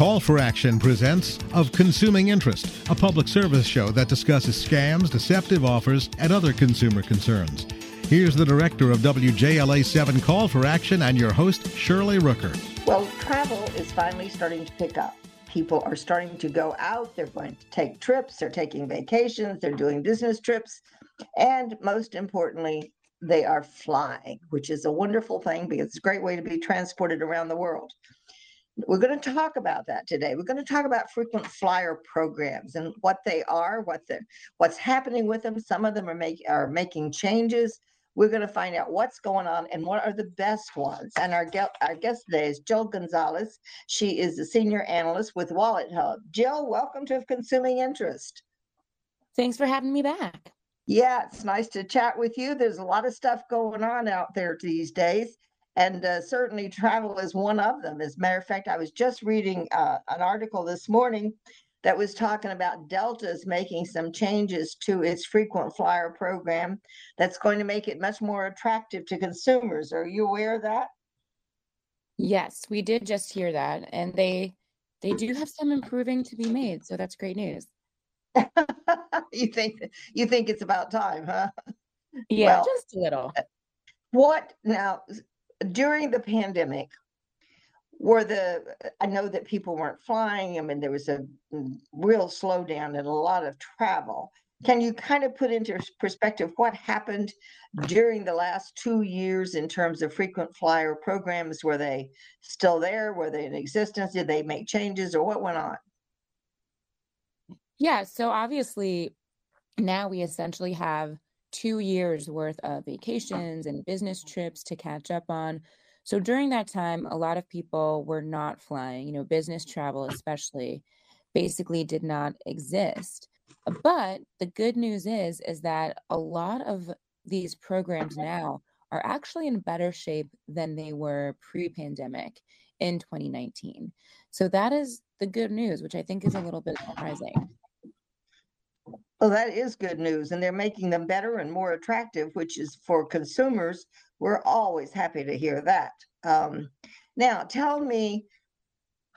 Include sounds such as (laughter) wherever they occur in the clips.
Call for Action presents Of Consuming Interest, a public service show that discusses scams, deceptive offers, and other consumer concerns. Here's the director of WJLA 7 Call for Action and your host, Shirley Rooker. Well, travel is finally starting to pick up. People are starting to go out, they're going to take trips, they're taking vacations, they're doing business trips, and most importantly, they are flying, which is a wonderful thing because it's a great way to be transported around the world. We're going to talk about that today. We're going to talk about frequent flyer programs and what they are, what the what's happening with them. Some of them are make are making changes. We're going to find out what's going on and what are the best ones. And our, our guest today is Jill Gonzalez. She is the senior analyst with WalletHub. Jill, welcome to Consuming Interest. Thanks for having me back. Yeah, it's nice to chat with you. There's a lot of stuff going on out there these days and uh, certainly travel is one of them. As a matter of fact, I was just reading uh, an article this morning that was talking about Delta's making some changes to its frequent flyer program that's going to make it much more attractive to consumers. Are you aware of that? Yes, we did just hear that, and they they do have some improving to be made, so that's great news. (laughs) you think you think it's about time, huh? Yeah, well, just a little. What now? During the pandemic, were the I know that people weren't flying. I mean, there was a real slowdown in a lot of travel. Can you kind of put into perspective what happened during the last two years in terms of frequent flyer programs? Were they still there? Were they in existence? Did they make changes or what went on? Yeah, so obviously now we essentially have two years worth of vacations and business trips to catch up on. So during that time, a lot of people were not flying, you know, business travel, especially, basically did not exist. But the good news is, is that a lot of these programs now are actually in better shape than they were pre pandemic in 2019. So that is the good news, which I think is a little bit surprising. Well, that is good news. And they're making them better and more attractive, which is for consumers. We're always happy to hear that. Um, now, tell me,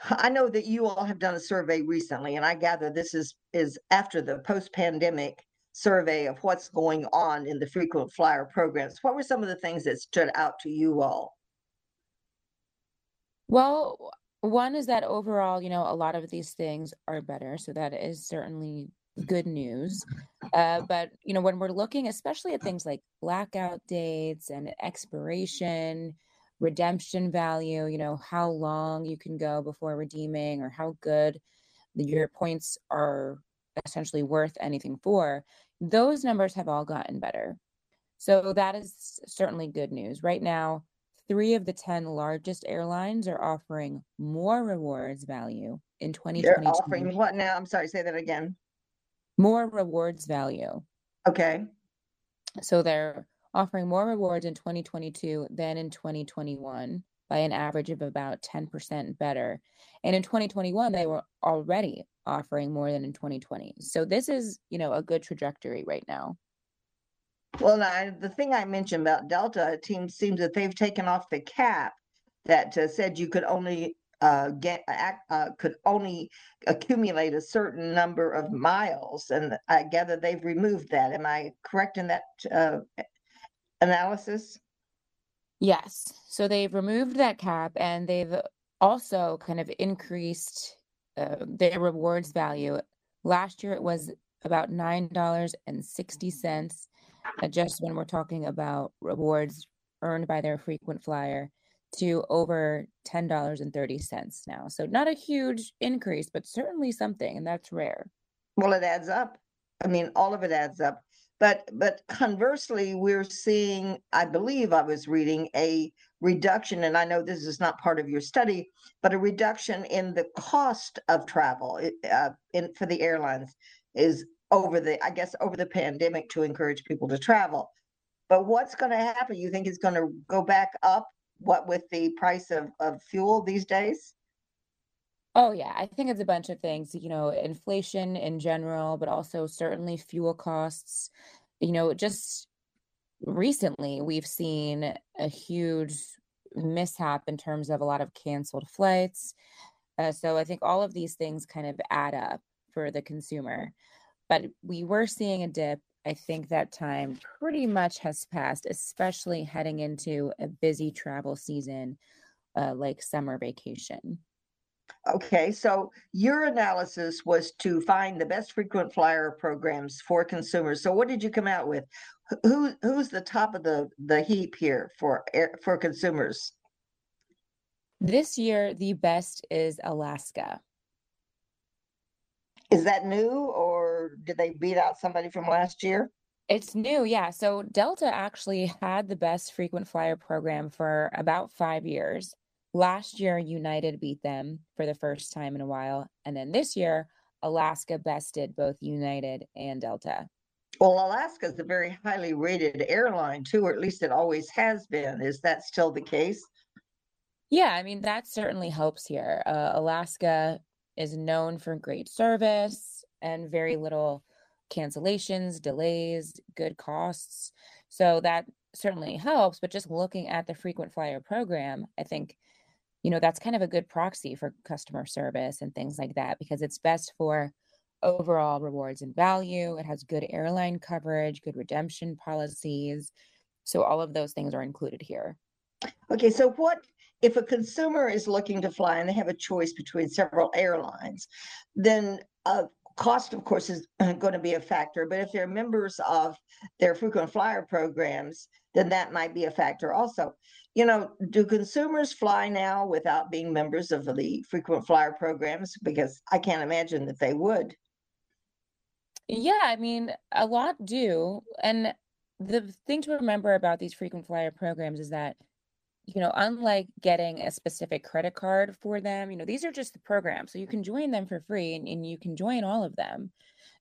I know that you all have done a survey recently, and I gather this is, is after the post pandemic survey of what's going on in the frequent flyer programs. What were some of the things that stood out to you all? Well, one is that overall, you know, a lot of these things are better. So that is certainly good news. Uh, but you know, when we're looking, especially at things like blackout dates and expiration, redemption value, you know, how long you can go before redeeming, or how good your points are essentially worth anything for, those numbers have all gotten better. So that is certainly good news. Right now, three of the 10 largest airlines are offering more rewards value in 2022. They're offering what now? I'm sorry, say that again more rewards value. Okay. So they're offering more rewards in 2022 than in 2021 by an average of about 10% better. And in 2021, they were already offering more than in 2020. So this is, you know, a good trajectory right now. Well, now, the thing I mentioned about Delta, it seems, seems that they've taken off the cap that uh, said you could only uh, get uh, could only accumulate a certain number of miles, and I gather they've removed that. Am I correct in that uh, analysis? Yes. So they've removed that cap, and they've also kind of increased uh, their rewards value. Last year, it was about nine dollars and sixty cents. Just when we're talking about rewards earned by their frequent flyer to over $10.30 now. So not a huge increase, but certainly something, and that's rare. Well, it adds up. I mean, all of it adds up. But but conversely, we're seeing, I believe I was reading a reduction, and I know this is not part of your study, but a reduction in the cost of travel uh, in for the airlines is over the, I guess, over the pandemic to encourage people to travel. But what's going to happen? You think it's going to go back up what with the price of, of fuel these days? Oh, yeah. I think it's a bunch of things, you know, inflation in general, but also certainly fuel costs. You know, just recently we've seen a huge mishap in terms of a lot of canceled flights. Uh, so I think all of these things kind of add up for the consumer. But we were seeing a dip. I think that time pretty much has passed, especially heading into a busy travel season uh, like summer vacation. Okay, so your analysis was to find the best frequent flyer programs for consumers. So what did you come out with? Who who's the top of the the heap here for for consumers? This year, the best is Alaska. Is that new, or did they beat out somebody from last year? It's new, yeah. So Delta actually had the best frequent flyer program for about five years. Last year, United beat them for the first time in a while. And then this year, Alaska bested both United and Delta. Well, Alaska is a very highly rated airline, too, or at least it always has been. Is that still the case? Yeah, I mean, that certainly helps here. Uh, Alaska is known for great service and very little cancellations, delays, good costs. So that certainly helps. But just looking at the frequent flyer program, I think you know that's kind of a good proxy for customer service and things like that because it's best for overall rewards and value it has good airline coverage good redemption policies so all of those things are included here okay so what if a consumer is looking to fly and they have a choice between several airlines then uh, cost of course is (clears throat) going to be a factor but if they're members of their frequent flyer programs then that might be a factor also you know, do consumers fly now without being members of the frequent flyer programs? Because I can't imagine that they would. Yeah, I mean, a lot do. And the thing to remember about these frequent flyer programs is that, you know, unlike getting a specific credit card for them, you know, these are just the programs. So you can join them for free and, and you can join all of them.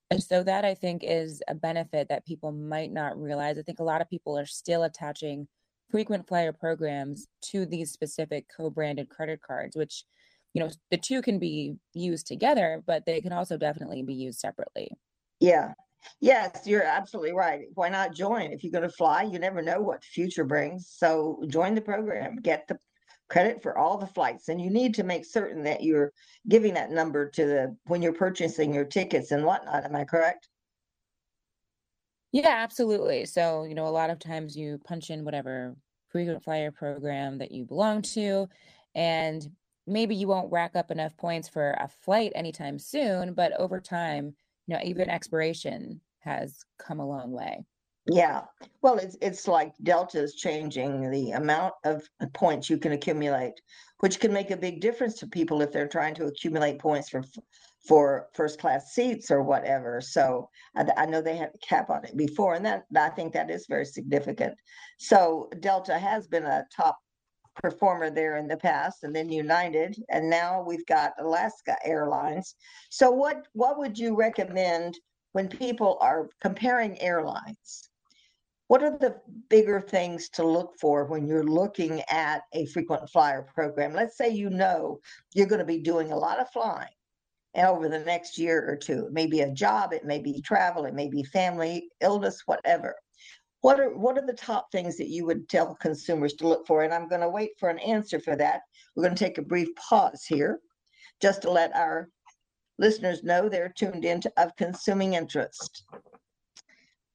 And so that I think is a benefit that people might not realize. I think a lot of people are still attaching frequent flyer programs to these specific co-branded credit cards which you know the two can be used together but they can also definitely be used separately yeah yes you're absolutely right. Why not join? If you're going to fly you never know what the future brings. So join the program get the credit for all the flights and you need to make certain that you're giving that number to the when you're purchasing your tickets and whatnot am i correct? Yeah, absolutely. So, you know, a lot of times you punch in whatever frequent flyer program that you belong to, and maybe you won't rack up enough points for a flight anytime soon, but over time, you know, even expiration has come a long way. Yeah. Well, it's it's like Delta is changing the amount of points you can accumulate, which can make a big difference to people if they're trying to accumulate points for for first class seats or whatever. So I, I, know they had a cap on it before, and that I think that is very significant. So Delta has been a top performer there in the past, and then United, and now we've got Alaska Airlines. So what what would you recommend when people are comparing airlines? What are the bigger things to look for when you're looking at a frequent flyer program? Let's say you know you're going to be doing a lot of flying over the next year or two. It may be a job, it may be travel, it may be family, illness, whatever. What are what are the top things that you would tell consumers to look for? And I'm going to wait for an answer for that. We're going to take a brief pause here just to let our listeners know they're tuned into of consuming interest.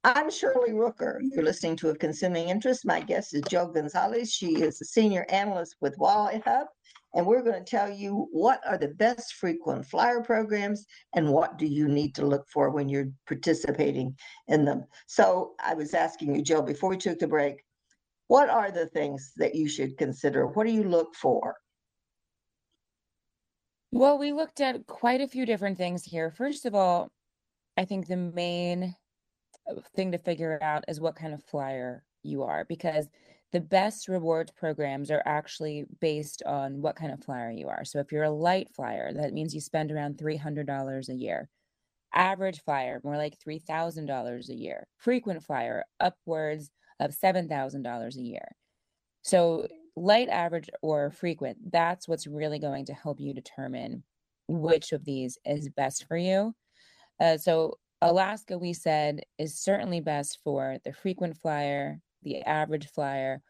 I'm Shirley Rooker. You're listening to Of Consuming Interest. My guest is Jill Gonzalez. She is a senior analyst with WalletHub and we're going to tell you what are the best frequent flyer programs and what do you need to look for when you're participating in them. So I was asking you, Jill, before we took the break, what are the things that you should consider? What do you look for? Well, we looked at quite a few different things here. First of all, I think the main thing to figure out is what kind of flyer you are because the best rewards programs are actually based on what kind of flyer you are. So if you're a light flyer, that means you spend around $300 a year. Average flyer, more like $3,000 a year. Frequent flyer, upwards of $7,000 a year. So light, average, or frequent, that's what's really going to help you determine which of these is best for you. Uh, so Alaska, we said, is certainly best for the frequent flyer, the average flyer,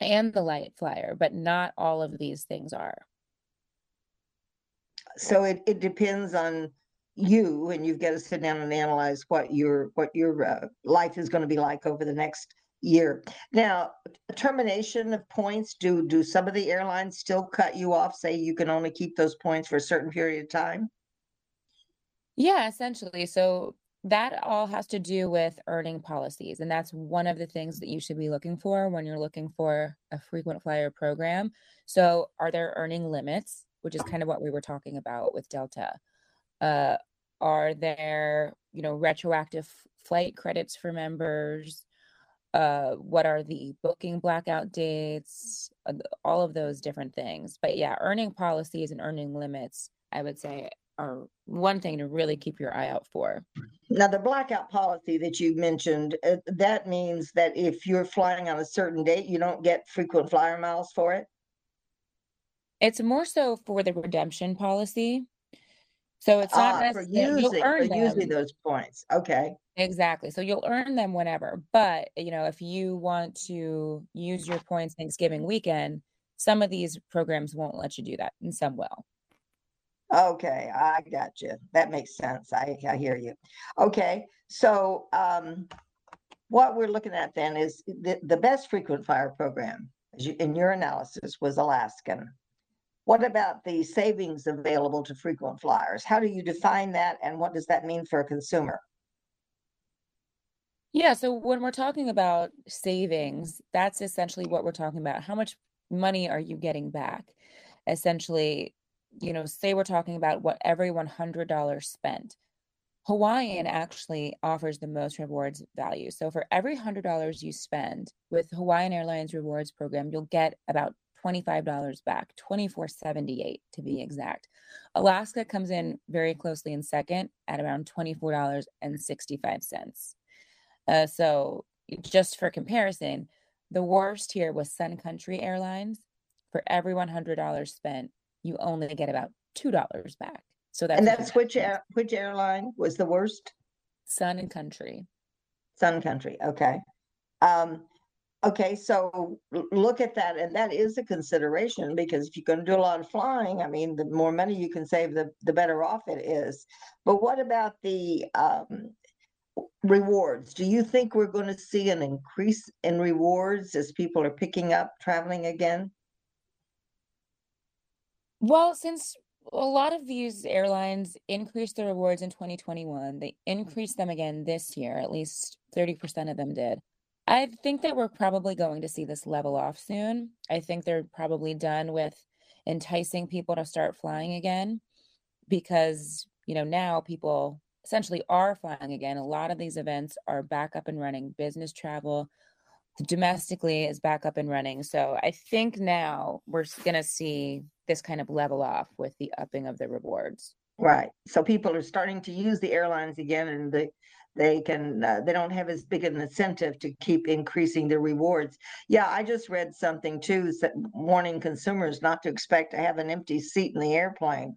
and the light flyer, but not all of these things are. so it, it depends on you and you've got to sit down and analyze what your what your uh, life is going to be like over the next year. Now termination of points do do some of the airlines still cut you off say you can only keep those points for a certain period of time? Yeah essentially. So that all has to do with earning policies and that's one of the things that you should be looking for when you're looking for a frequent flyer program. So are there earning limits which is kind of what we were talking about with delta? Uh, are there you know retroactive flight credits for members? Uh, what are the booking blackout dates? Uh, all of those different things. But yeah earning policies and earning limits i would say are one thing to really keep your eye out for. Now, the blackout policy that you mentioned, uh, that means that if you're flying on a certain date, you don't get frequent flyer miles for it? It's more so for the redemption policy. So it's not ah, for using, for using those points. Okay. Exactly. So you'll earn them whenever. But, you know, if you want to use your points Thanksgiving weekend, some of these programs won't let you do that and some will. Okay, I got you. That makes sense. I, I hear you. Okay, so um, what we're looking at then is the, the best frequent flyer program in your analysis was Alaskan. What about the savings available to frequent flyers? How do you define that and what does that mean for a consumer? Yeah, so when we're talking about savings, that's essentially what we're talking about. How much money are you getting back? Essentially, you know, say we're talking about what every $100 spent. Hawaiian actually offers the most rewards value. So for every $100 you spend with Hawaiian Airlines rewards program, you'll get about $25 back, 24.78 to be exact. Alaska comes in very closely in second at around $24.65. Uh, so just for comparison, the worst here was Sun Country Airlines. For every $100 spent, you only get about two dollars back. So that's and that's which air, which airline was the worst? Sun and Country. Sun Country. Okay. Um, okay, so look at that, and that is a consideration because if you're going to do a lot of flying, I mean, the more money you can save, the the better off it is. But what about the um, rewards? Do you think we're going to see an increase in rewards as people are picking up traveling again? Well, since a lot of these airlines increased their rewards in 2021, they mm. increased them again this year, at least 30% of them did. I think that we're probably going to see this level off soon. I think they're probably done with enticing people to start flying again because, you know, now people essentially are flying again. A lot of these events are back up and running. Business travel domestically is back up and running. So I think now we're going to see this kind of level off with the upping of the rewards. Right. So people are starting to use the airlines again, and they they can uh, they don't have as big an incentive to keep increasing their rewards. Yeah, I just read something too warning consumers not to expect to have an empty seat in the airplane.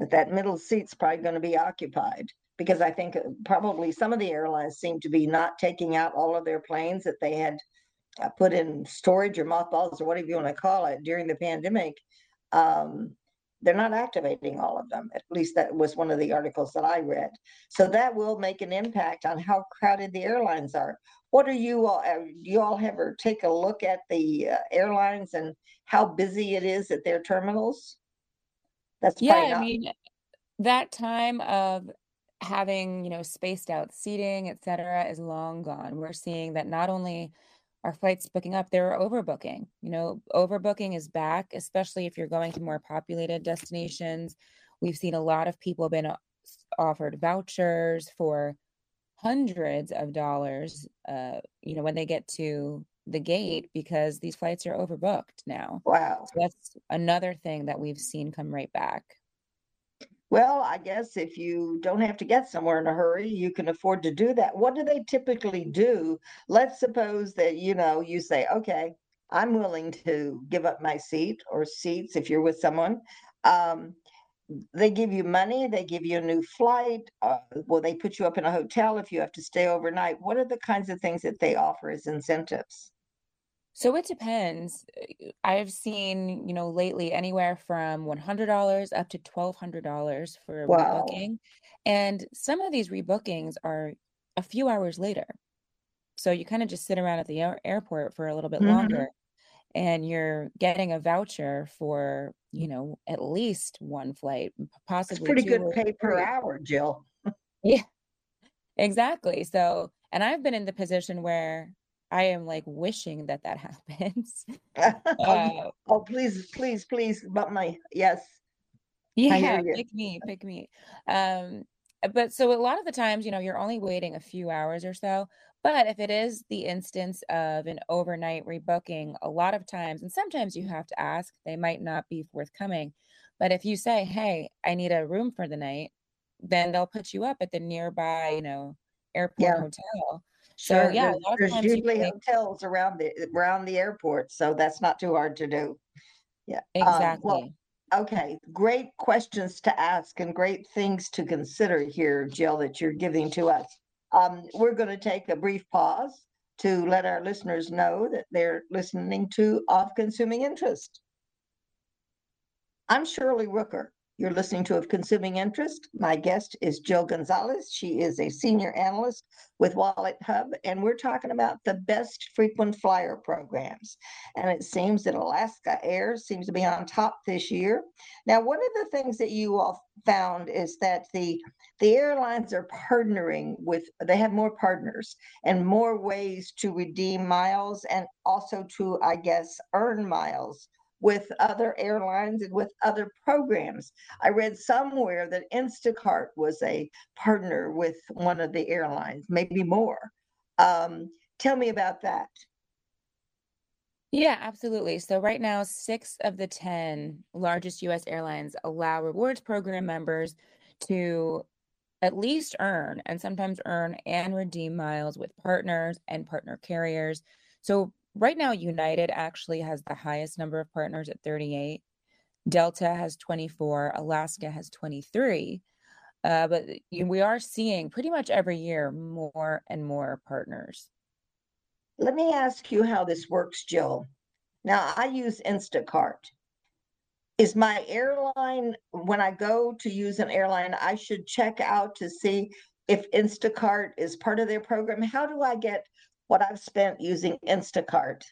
That that middle seat's probably going to be occupied because I think uh, probably some of the airlines seem to be not taking out all of their planes that they had uh, put in storage or mothballs or whatever you want to call it during the pandemic um, they're not activating all of them. At least that was one of the articles that I read. So that will make an impact on how crowded the airlines are. What are you all? Uh, do you all ever take a look at the uh, airlines and how busy it is at their terminals? That's yeah. I mean, that time of having you know spaced out seating, et cetera, is long gone. We're seeing that not only our flights booking up, they're overbooking. You know, overbooking is back, especially if you're going to more populated destinations. We've seen a lot of people been offered vouchers for hundreds of dollars, uh, you know, when they get to the gate because these flights are overbooked now. Wow. So that's another thing that we've seen come right back. Well, I guess if you don't have to get somewhere in a hurry, you can afford to do that. What do they typically do? Let's suppose that, you know, you say, okay, I'm willing to give up my seat or seats if you're with someone. Um, they give you money, they give you a new flight. Uh, will they put you up in a hotel if you have to stay overnight? What are the kinds of things that they offer as incentives? So it depends. I've seen, you know, lately anywhere from $100 up to $1,200 for a Wow. rebooking. And some of these rebookings are a few hours later. So you kind of just sit around at the air- airport for a little bit Mhm. longer and you're getting a voucher for, you know, at least one flight, possibly pretty good pay per hour, Jill. Yeah, exactly. So, and I've been in the position where I am like wishing that that (laughs) happens. (laughs) Oh, Uh, oh, please, please, please, but my, yes, yeah, pick me, pick me. Um, but so a lot of the times, you know, you're only waiting a few hours or so. But if it is the instance of an overnight rebooking, a lot of times, and sometimes you have to ask, they might not be forthcoming. But if you say, hey, I need a room for the night, then they'll put you up at the nearby, you know, airport Yeah, hotel. So yeah, There's, a lot of there's times you usually hotels around the, around the airport, so that's not too hard to do. Yeah. Um, well, exactly. okay, great questions to ask and great things to consider here, Jill, that you're giving to us. Um, we're going to take a brief pause to let our listeners know that they're listening to Of Consuming Interest. I'm Shirley Rooker. You're listening to Of Consuming Interest. My guest is Jill Gonzalez. She is a senior analyst with WalletHub, and we're talking about the best frequent flyer programs. And it seems that Alaska Air seems to be on top this year. Now, one of the things that you all found is that the the airlines are partnering with they have more partners and more ways to redeem miles and also to i guess earn miles with other airlines and with other programs i read somewhere that instacart was a partner with one of the airlines maybe more um, tell me about that Yeah, absolutely. So right now, six of the 10 largest US airlines allow rewards program members to at least earn and sometimes earn and redeem miles with partners and partner carriers. So right now, United actually has the highest number of partners at 38. Delta has 24, Alaska has 23. Uh, but we are seeing pretty much every year more and more partners. let me ask you how this works jill now i use instacart is my airline when I go to use an airline, I should check out to see if Instacart is part of their program. How do I get what I've spent using Instacart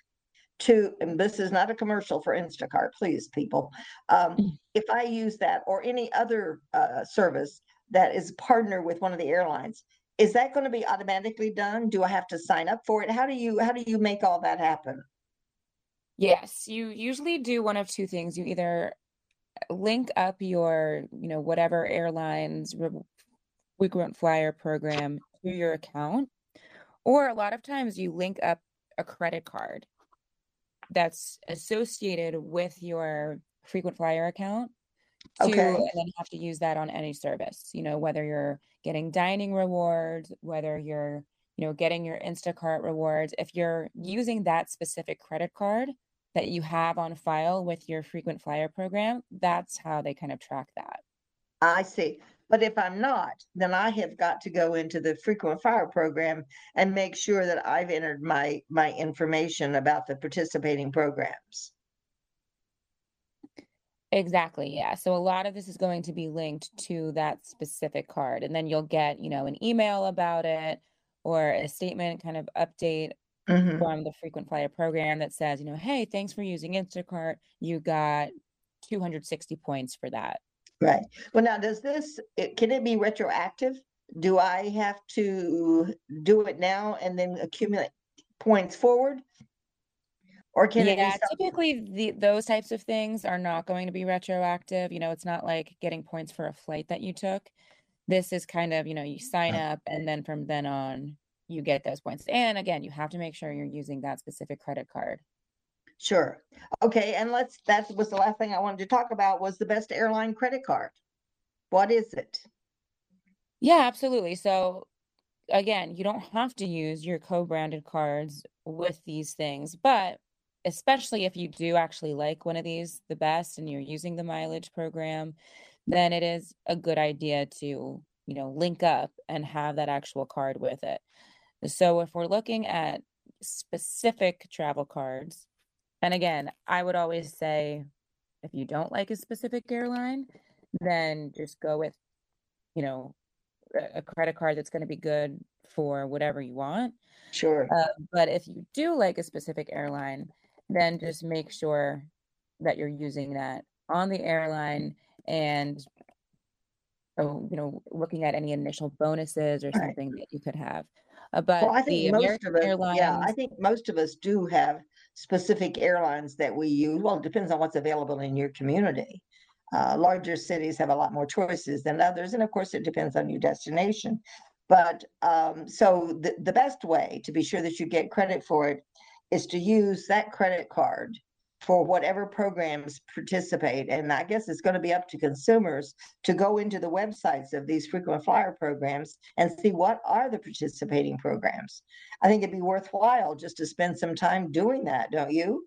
to, and this is not a commercial for Instacart, please, people. Um, Mm. if I use that or any other uh, service that is partner with one of the airlines, is that going to be automatically done? Do I have to sign up for it? How do you how do you make all that happen? Yes, you usually do one of two things. You either link up your, you know, whatever airline's re- frequent flyer program to your account, or a lot of times you link up a credit card that's associated with your frequent flyer account to Okay. and then have to use that on any service. You know, whether you're getting dining rewards, whether you're, you know, getting your Instacart rewards, if you're using that specific credit card that you have on file with your frequent flyer program, that's how they kind of track that. I see. But if I'm not, then I have got to go into the frequent flyer program and make sure that I've entered my my information about the participating programs. Exactly, yeah. So a lot of this is going to be linked to that specific card, and then you'll get, you know, an email about it or a statement kind of update Mhm. from the frequent flyer program that says, you know, hey, thanks for using Instacart. You got 260 points for that. Right. Well, now does this it, can it be retroactive? Do I have to do it now and then accumulate points forward? Or can it be Yeah, something? typically the those types of things are not going to be retroactive. You know, it's not like getting points for a flight that you took. This is kind of, you know, you sign up and then from then on you get those points. And again, you have to make sure you're using that specific credit card. Sure. Okay, and let's that was the last thing I wanted to talk about was the best airline credit card. What is it? Yeah, absolutely. So again, you don't have to use your co-branded cards with these things, but especially if you do actually like one of these the best and you're using the mileage program, then it is a good idea to, you know, link up and have that actual card with it. So if we're looking at specific travel cards. And again, I would always say if you don't like a specific airline, then just go with, you know, a credit card that's going to be good for whatever you want. Sure. Uh, but if you do like a specific airline, then just make sure that you're using that on the airline and oh, you know, looking at any initial bonuses or something right. that you could have. Uh, but well, I think most American of us, airlines, yeah, I think most of us do have specific airlines that we use. Well, it depends on what's available in your community. Uh, larger cities have a lot more choices than others, and of course, it depends on your destination. But um, so the, the best way to be sure that you get credit for it is to use that credit card for whatever programs participate. And I guess it's going to be up to consumers to go into the websites of these frequent flyer programs and see what are the participating programs. I think it'd be worthwhile just to spend some time doing that, don't you?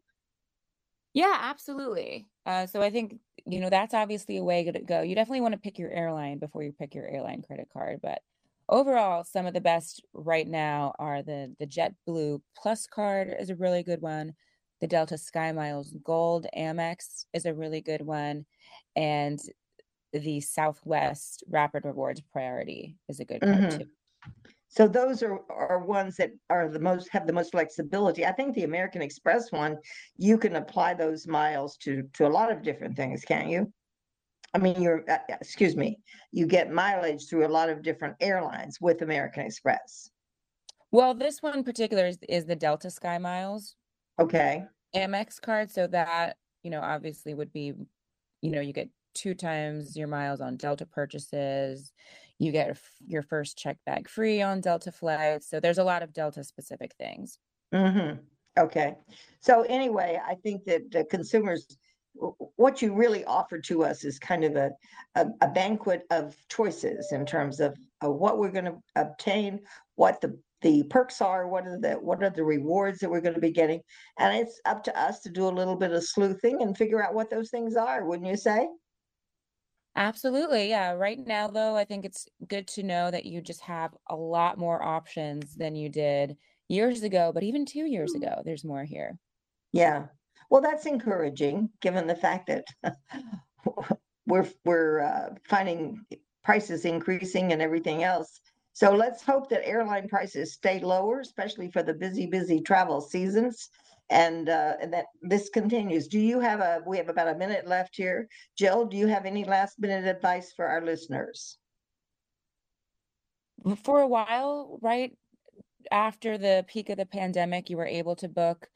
Yeah, absolutely. Uh, so I think, you know, that's obviously a way to go. You definitely want to pick your airline before you pick your airline credit card. But overall, some of the best right now are the the JetBlue Plus card is a really good one the Delta SkyMiles Gold Amex is a really good one. And the Southwest Rapid Rewards Priority is a good card mm-hmm. too. So those are, are ones that are the most have the most flexibility. I think the American Express one, you can apply those miles to to a lot of different things, can't you? I mean, you're uh, uh excuse me, you get mileage through a lot of different airlines with American Express. Well, this one in particular is, is the Delta SkyMiles, Okay. Amex card. So that, you know, obviously would be, you know, you get two times your miles on Delta purchases. You get f- your first check bag free on Delta flights. So there's a lot of Delta specific things. Mm-hmm. Okay. So anyway, I think that the consumers, what you really offer to us is kind of a, a, a banquet of choices in terms of, of what we're going to obtain, what the the perks are, what are the what are the rewards that we're going to be getting, and it's up to us to do a little bit of sleuthing and figure out what those things are. Wouldn't you say? Absolutely. Yeah. Right now, though, I think it's good to know that you just have a lot more options than you did years ago, but even two years mm. ago, there's more here. Yeah. Well, that's encouraging given the fact that (laughs) we're, we're uh, finding prices increasing and everything else. So let's hope that airline prices stay lower, especially for the busy, busy travel seasons, and, uh, and that this continues. Do you have a? We have about a minute left here, Jill. Do you have any last minute advice for our listeners? For a while, right after the peak of the pandemic, you were able to book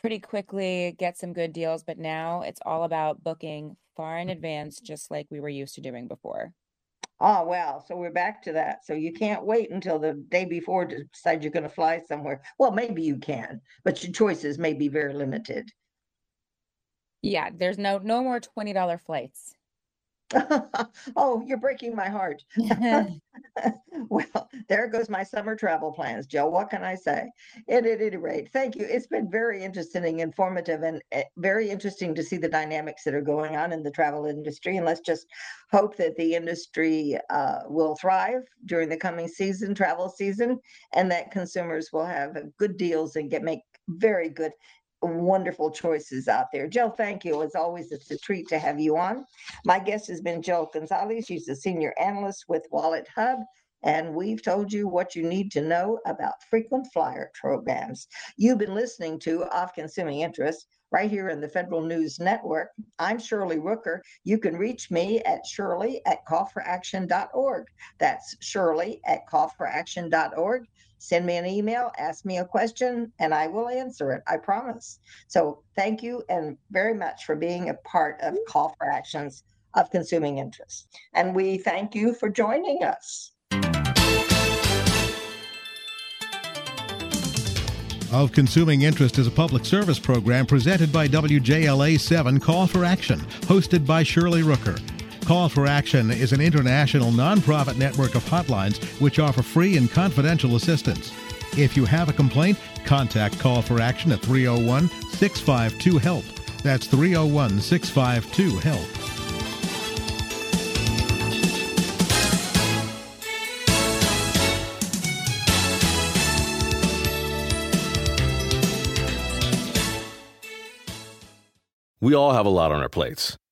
pretty quickly, get some good deals, but now it's all about booking far in advance, just like we were used to doing before. Oh, well, so we're back to that. So you can't wait until the day before to decide you're going to fly somewhere. Well, maybe you can, but your choices may be very limited. Yeah, there's no no more $20 flights. (laughs) oh, you're breaking my heart. (laughs) (laughs) well, there goes my summer travel plans, Joe. What can I say? At, at any rate, thank you. It's been very interesting and informative and uh, very interesting to see the dynamics that are going on in the travel industry. And let's just hope that the industry uh, will thrive during the coming season, travel season, and that consumers will have good deals and get make very good wonderful choices out there. Jill, thank you. As always, it's a treat to have you on. My guest has been Jill Gonzalez. She's a senior analyst with WalletHub. And we've told you what you need to know about frequent flyer programs. You've been listening to Of Consuming Interest right here in the Federal News Network. I'm Shirley Rooker. You can reach me at shirley at callforaction.org. That's shirley at callforaction.org send me an email, ask me a question, and I will answer it. I promise. So thank you and very much for being a part of Call for Actions of Consuming Interest. And we thank you for joining us. Of Consuming Interest is a public service program presented by WJLA 7 Call for Action, hosted by Shirley Rooker. Call for Action is an international nonprofit network of hotlines which offer free and confidential assistance. If you have a complaint, contact Call for Action at 301 652 HELP. That's 301 652 HELP. We all have a lot on our plates